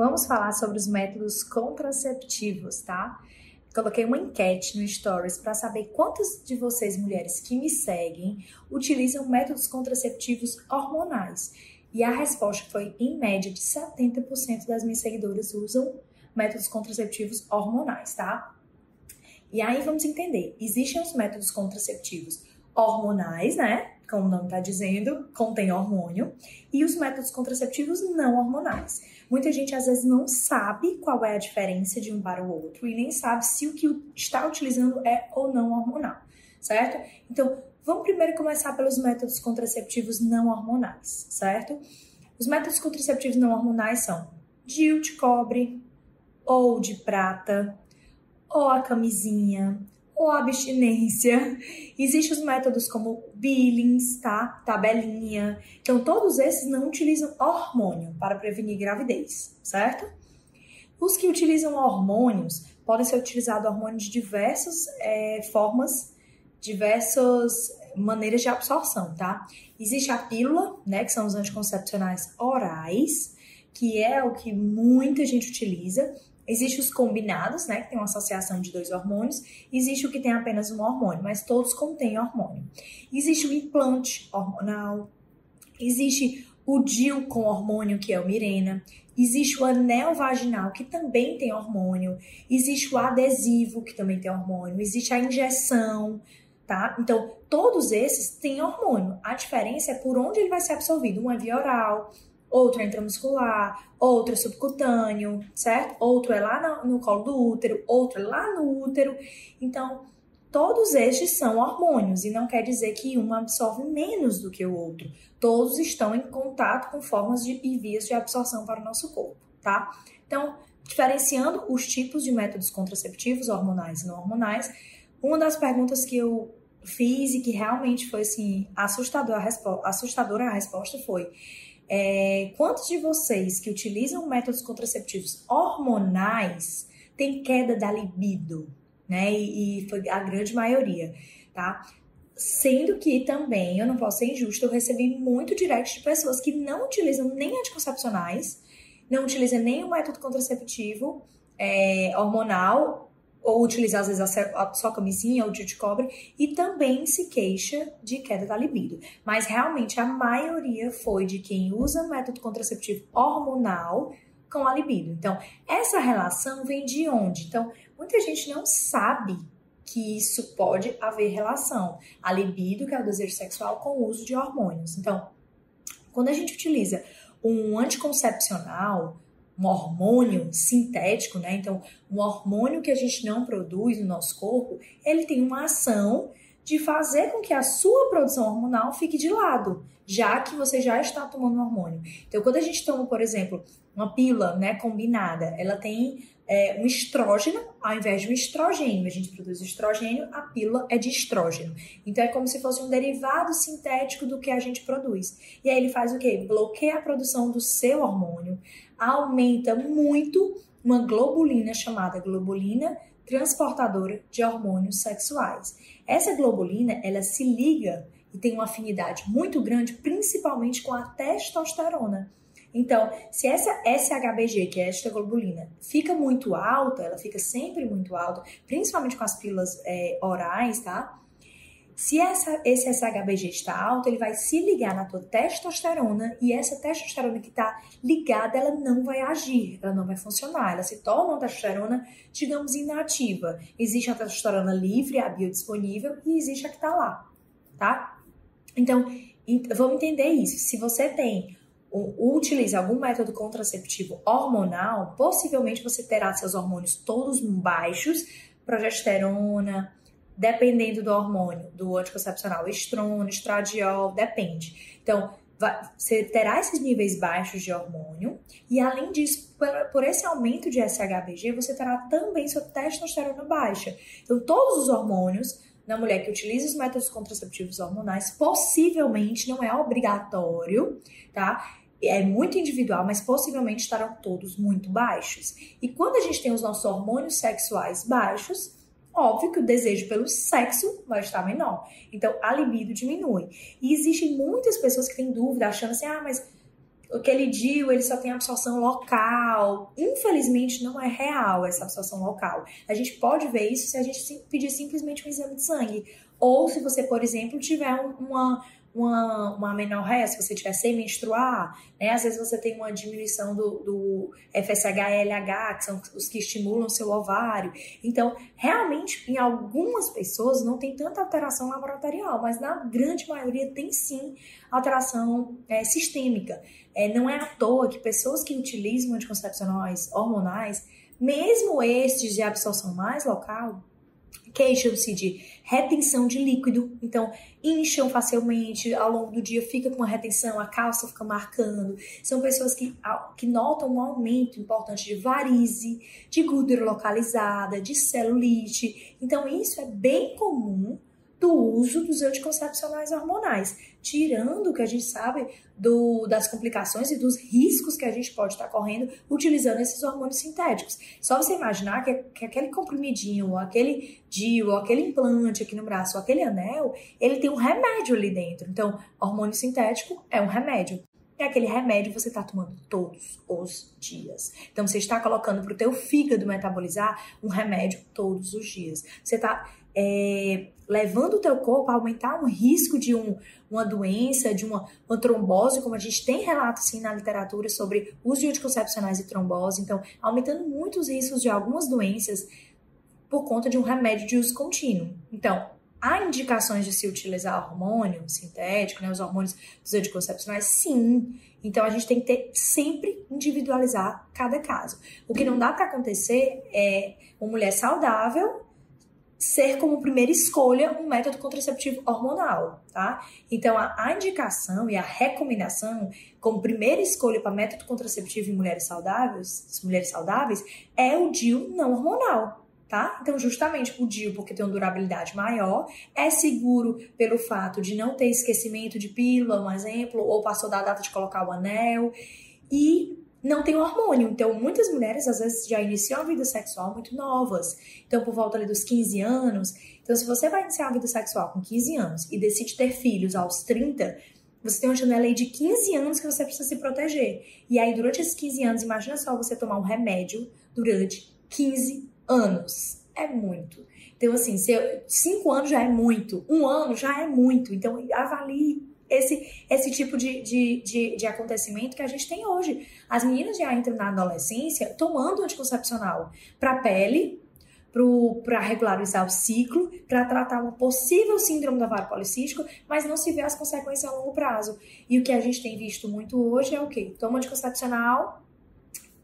vamos falar sobre os métodos contraceptivos, tá? Coloquei uma enquete no Stories para saber quantas de vocês, mulheres que me seguem, utilizam métodos contraceptivos hormonais. E a resposta foi, em média, de 70% das minhas seguidoras usam métodos contraceptivos hormonais, tá? E aí vamos entender: existem os métodos contraceptivos hormonais, né? Como o nome está dizendo, contém hormônio, e os métodos contraceptivos não hormonais. Muita gente às vezes não sabe qual é a diferença de um para o outro e nem sabe se o que está utilizando é ou não hormonal, certo? Então, vamos primeiro começar pelos métodos contraceptivos não hormonais, certo? Os métodos contraceptivos não hormonais são DIU de cobre ou de prata, ou a camisinha, ou abstinência. Existem os métodos como Billings, tá? Tabelinha. Então, todos esses não utilizam hormônio para prevenir gravidez, certo? Os que utilizam hormônios podem ser utilizados hormônios de diversas é, formas, diversas maneiras de absorção, tá? Existe a pílula, né, que são os anticoncepcionais orais, que é o que muita gente utiliza. Existem os combinados, né, que tem uma associação de dois hormônios. Existe o que tem apenas um hormônio, mas todos contêm hormônio. Existe o implante hormonal. Existe o DIL com hormônio, que é o Mirena. Existe o anel vaginal, que também tem hormônio. Existe o adesivo, que também tem hormônio. Existe a injeção, tá? Então, todos esses têm hormônio. A diferença é por onde ele vai ser absorvido. Um é via oral, outro é intramuscular, outro é subcutâneo, certo? Outro é lá no, no colo do útero, outro é lá no útero. Então, todos estes são hormônios e não quer dizer que um absorve menos do que o outro. Todos estão em contato com formas de, e vias de absorção para o nosso corpo, tá? Então, diferenciando os tipos de métodos contraceptivos, hormonais e não hormonais, uma das perguntas que eu fiz e que realmente foi assim assustadora a, respo assustadora a resposta foi é, quantos de vocês que utilizam métodos contraceptivos hormonais têm queda da libido, né? E, e foi a grande maioria, tá? Sendo que também, eu não posso ser injusta, eu recebi muito direct de pessoas que não utilizam nem anticoncepcionais, não utilizam nem o método contraceptivo é, hormonal ou utilizar às vezes a só camisinha ou de cobre e também se queixa de queda da libido. Mas realmente a maioria foi de quem usa método contraceptivo hormonal com a libido. Então, essa relação vem de onde? Então, muita gente não sabe que isso pode haver relação. A libido, que é o desejo sexual, com o uso de hormônios. Então, quando a gente utiliza um anticoncepcional, um hormônio sintético, né? Então, um hormônio que a gente não produz no nosso corpo, ele tem uma ação de fazer com que a sua produção hormonal fique de lado, já que você já está tomando hormônio. Então, quando a gente toma, por exemplo, uma pílula, né, combinada, ela tem é, um estrógeno ao invés de um estrogênio. A gente produz estrogênio, a pílula é de estrógeno. Então é como se fosse um derivado sintético do que a gente produz. E aí ele faz o quê? Bloqueia a produção do seu hormônio, aumenta muito uma globulina chamada globulina transportadora de hormônios sexuais. Essa globulina, ela se liga e tem uma afinidade muito grande, principalmente com a testosterona. Então, se essa SHBG, que é esta globulina, fica muito alta, ela fica sempre muito alta, principalmente com as pílulas é, orais, tá? Se essa, esse SHBG está alto, ele vai se ligar na tua testosterona e essa testosterona que está ligada, ela não vai agir, ela não vai funcionar, ela se torna uma testosterona, digamos, inativa. Existe a testosterona livre, a biodisponível, e existe a que está lá, tá? Então, vamos entender isso. Se você tem utiliza algum método contraceptivo hormonal, possivelmente você terá seus hormônios todos baixos, progesterona, dependendo do hormônio, do anticoncepcional, estrônio, estradiol, depende. Então, você terá esses níveis baixos de hormônio e, além disso, por, esse aumento de SHBG, você terá também sua testosterona baixa. Então, todos os hormônios na mulher que utiliza os métodos contraceptivos hormonais, possivelmente não é obrigatório, tá? é muito individual, mas possivelmente estarão todos muito baixos. E quando a gente tem os nossos hormônios sexuais baixos, óbvio que o desejo pelo sexo vai estar menor. Então, a libido diminui. E existem muitas pessoas que têm dúvida, achando assim, ah, mas aquele DIU ele só tem absorção local. Infelizmente, não é real essa absorção local. A gente pode ver isso se a gente pedir simplesmente um exame de sangue. Ou se você, por exemplo, tiver uma, uma, uma amenorreia, se você tiver sem menstruar, né? Às vezes você tem uma diminuição do, do FSH e LH, que são os que estimulam o seu ovário. Então, realmente, em algumas pessoas não tem tanta alteração laboratorial, mas na grande maioria tem sim alteração é, sistêmica. É, não é à toa que pessoas que utilizam anticoncepcionais hormonais, mesmo estes de absorção mais local, queixam-se de retenção de líquido, então incham facilmente ao longo do dia, fica com uma retenção, a calça fica marcando. São pessoas que, que notam um aumento importante de varize, de gordura localizada, de celulite. Então, isso é bem comum do uso dos anticoncepcionais hormonais, tirando o que a gente sabe do, das complicações e dos riscos que a gente pode estar correndo utilizando esses hormônios sintéticos. Só você imaginar que, que aquele comprimidinho, ou aquele DIU, ou aquele implante aqui no braço, ou aquele anel, ele tem um remédio ali dentro. Então, hormônio sintético é um remédio. E aquele remédio você está tomando todos os dias. Então, você está colocando para o teu fígado metabolizar um remédio todos os dias. Você está é, levando o teu corpo a aumentar um risco de um, uma doença, de uma, uma trombose, como a gente tem relato sim na literatura sobre uso de anticoncepcionais e trombose, então aumentando muito os riscos de algumas doenças por conta de um remédio de uso contínuo. Então, há indicações de se utilizar hormônio sintético, né, os hormônios dos anticoncepcionais? Sim. Então a gente tem que ter sempre individualizar cada caso. O que não dá para acontecer é uma mulher saudável ser como primeira escolha um método contraceptivo hormonal, tá? Então, a, indicação e a recomendação como primeira escolha para método contraceptivo em mulheres saudáveis, mulheres saudáveis, é o DIU não hormonal, tá? Então, justamente o DIU, porque tem uma durabilidade maior, é seguro pelo fato de não ter esquecimento de pílula, um exemplo, ou passou da data de colocar o anel, e não tem hormônio. Então, muitas mulheres às vezes já iniciam a vida sexual muito novas. Então, por volta ali dos 15 anos. Então, se você vai iniciar a vida sexual com 15 anos e decide ter filhos aos 30, você tem uma janela aí de 15 anos que você precisa se proteger. E aí, durante esses 15 anos, imagina só você tomar um remédio durante 15 anos. É muito. Então, assim, 5 anos já é muito, um ano já é muito. Então, avalie esse, esse tipo de, de, de, de, acontecimento que a gente tem hoje. As meninas já entram na adolescência tomando anticoncepcional para pele, para regularizar o ciclo, para tratar uma possível síndrome do ovário policístico, mas não se vê as consequências a longo prazo. E o que a gente tem visto muito hoje é o quê? Toma anticoncepcional,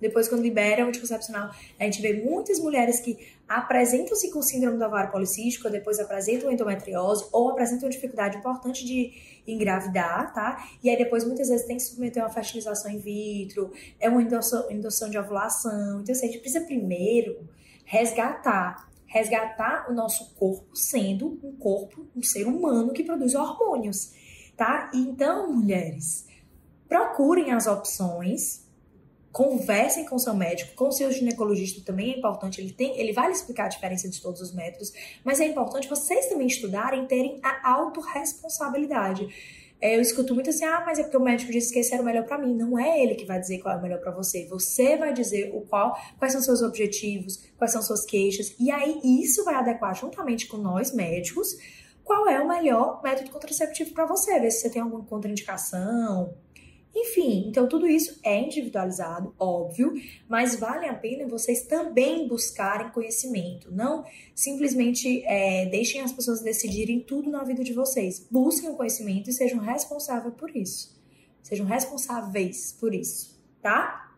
depois, quando libera o anticoncepcional, a gente vê muitas mulheres que apresentam-se com síndrome do ovário policístico, depois apresentam endometriose ou apresentam dificuldade importante de engravidar, tá? E aí depois muitas vezes tem que submeter uma fertilização in vitro, é uma indução, indução de ovulação. Então, assim, a gente precisa primeiro resgatar resgatar o nosso corpo sendo um corpo, um ser humano que produz hormônios, tá? Então, mulheres, procurem as opções conversem com seu médico, com seu ginecologista também é importante, ele tem, ele vai lhe explicar a diferença de todos os métodos, mas é importante vocês também estudarem, terem a autorresponsabilidade. É, eu escuto muito assim, ah, mas é porque o médico disse que esse era o melhor para mim. Não é ele que vai dizer qual é o melhor para você. Você vai dizer o qual, quais são seus objetivos, quais são suas queixas, e aí isso vai adequar juntamente com nós médicos qual é o melhor método contraceptivo para você, ver se você tem alguma contraindicação, enfim, então tudo isso é individualizado, óbvio, mas vale a pena vocês também buscarem conhecimento. Não simplesmente é, deixem as pessoas decidirem tudo na vida de vocês. Busquem o conhecimento e sejam responsáveis por isso. Sejam responsáveis por isso, tá?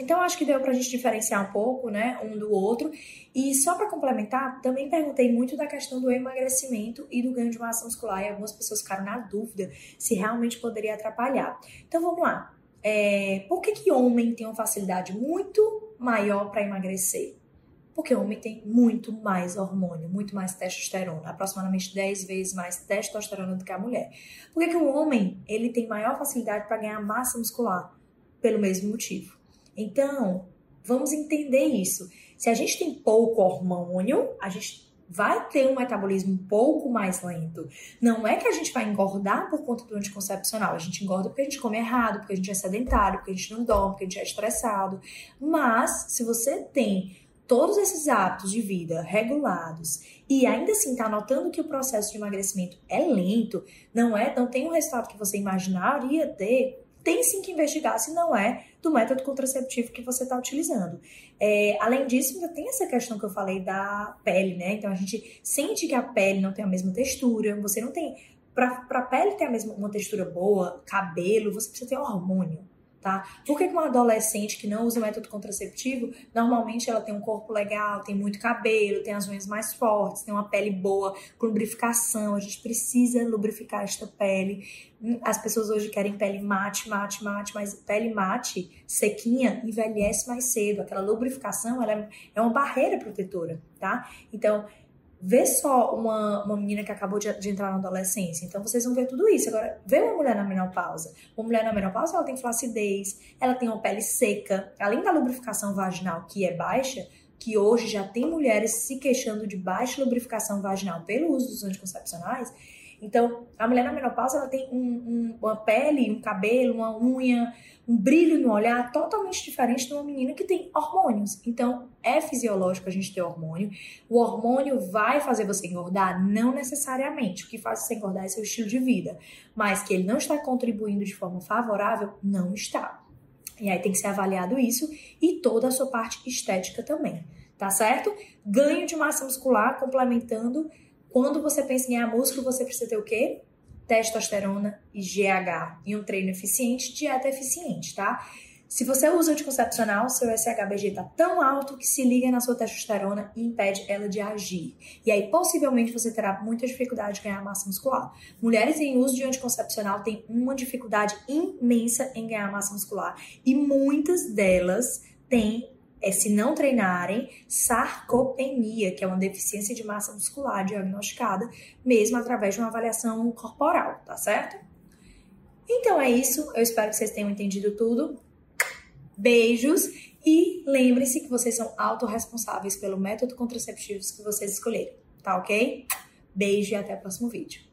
Então, acho que deu para a gente diferenciar um pouco, né, um do outro. E só para complementar, também perguntei muito da questão do emagrecimento e do ganho de massa muscular. E algumas pessoas ficaram na dúvida se realmente poderia atrapalhar. Então, vamos lá. É, por que, que homem tem uma facilidade muito maior para emagrecer? Porque o homem tem muito mais hormônio, muito mais testosterona, aproximadamente 10 vezes mais testosterona do que a mulher. Por que, que o homem ele tem maior facilidade para ganhar massa muscular? Pelo mesmo motivo então, vamos entender isso. Se a gente tem pouco hormônio, a gente vai ter um metabolismo um pouco mais lento. Não é que a gente vai engordar por conta do anticoncepcional. A gente engorda porque a gente come errado, porque a gente é sedentário, porque a gente não dorme, porque a gente é estressado. Mas, se você tem todos esses hábitos de vida regulados e ainda assim está notando que o processo de emagrecimento é lento, não é, não tem o resultado que você imaginaria ter, tem sim que investigar se não é do método contraceptivo que você está utilizando. É, além disso, ainda tem essa questão que eu falei da pele, né? Então a gente sente que a pele não tem a mesma textura, você não tem. Para a pele ter a mesma uma textura boa, cabelo, você precisa ter hormônio tá? Por que uma adolescente que não usa método contraceptivo, normalmente ela tem um corpo legal, tem muito cabelo, tem as unhas mais fortes, tem uma pele boa, com lubrificação, a gente precisa lubrificar esta pele. As pessoas hoje querem pele mate, mate, mate, mas pele mate, sequinha, envelhece mais cedo. Aquela lubrificação, ela é, é uma barreira protetora, tá? Então, vê só uma, uma menina que acabou de, de, entrar na adolescência. Então vocês vão ver tudo isso. Agora, vê uma mulher na menopausa. Uma mulher na menopausa, ela tem flacidez, ela tem uma pele seca, além da lubrificação vaginal que é baixa, que hoje já tem mulheres se queixando de baixa lubrificação vaginal pelo uso dos anticoncepcionais. Então, a mulher na menopausa, ela tem um, um, uma pele, um cabelo, uma unha, um brilho no olhar totalmente diferente de uma menina que tem hormônios. Então, é fisiológico a gente ter hormônio. O hormônio vai fazer você engordar? Não necessariamente. O que faz você engordar é seu estilo de vida. Mas que ele não está contribuindo de forma favorável, não está. E aí tem que ser avaliado isso e toda a sua parte estética também, tá certo? Ganho de massa muscular complementando. Quando você pensa em ganhar músculo, você precisa ter o quê? testosterona e GH. E um treino eficiente, dieta eficiente, tá? Se você usa anticoncepcional, seu SHBG está tão alto que se liga na sua testosterona e impede ela de agir. E aí, possivelmente, você terá muita dificuldade de ganhar massa muscular. Mulheres em uso de anticoncepcional têm uma dificuldade imensa em ganhar massa muscular. E muitas delas têm é, se não treinarem, sarcopenia, que é uma deficiência de massa muscular diagnosticada, mesmo através de uma avaliação corporal, tá certo? Então é isso, eu espero que vocês tenham entendido tudo. Beijos e lembre-se que vocês são autorresponsáveis pelo método contraceptivo que vocês escolherem, tá ok? Beijo e até o próximo vídeo.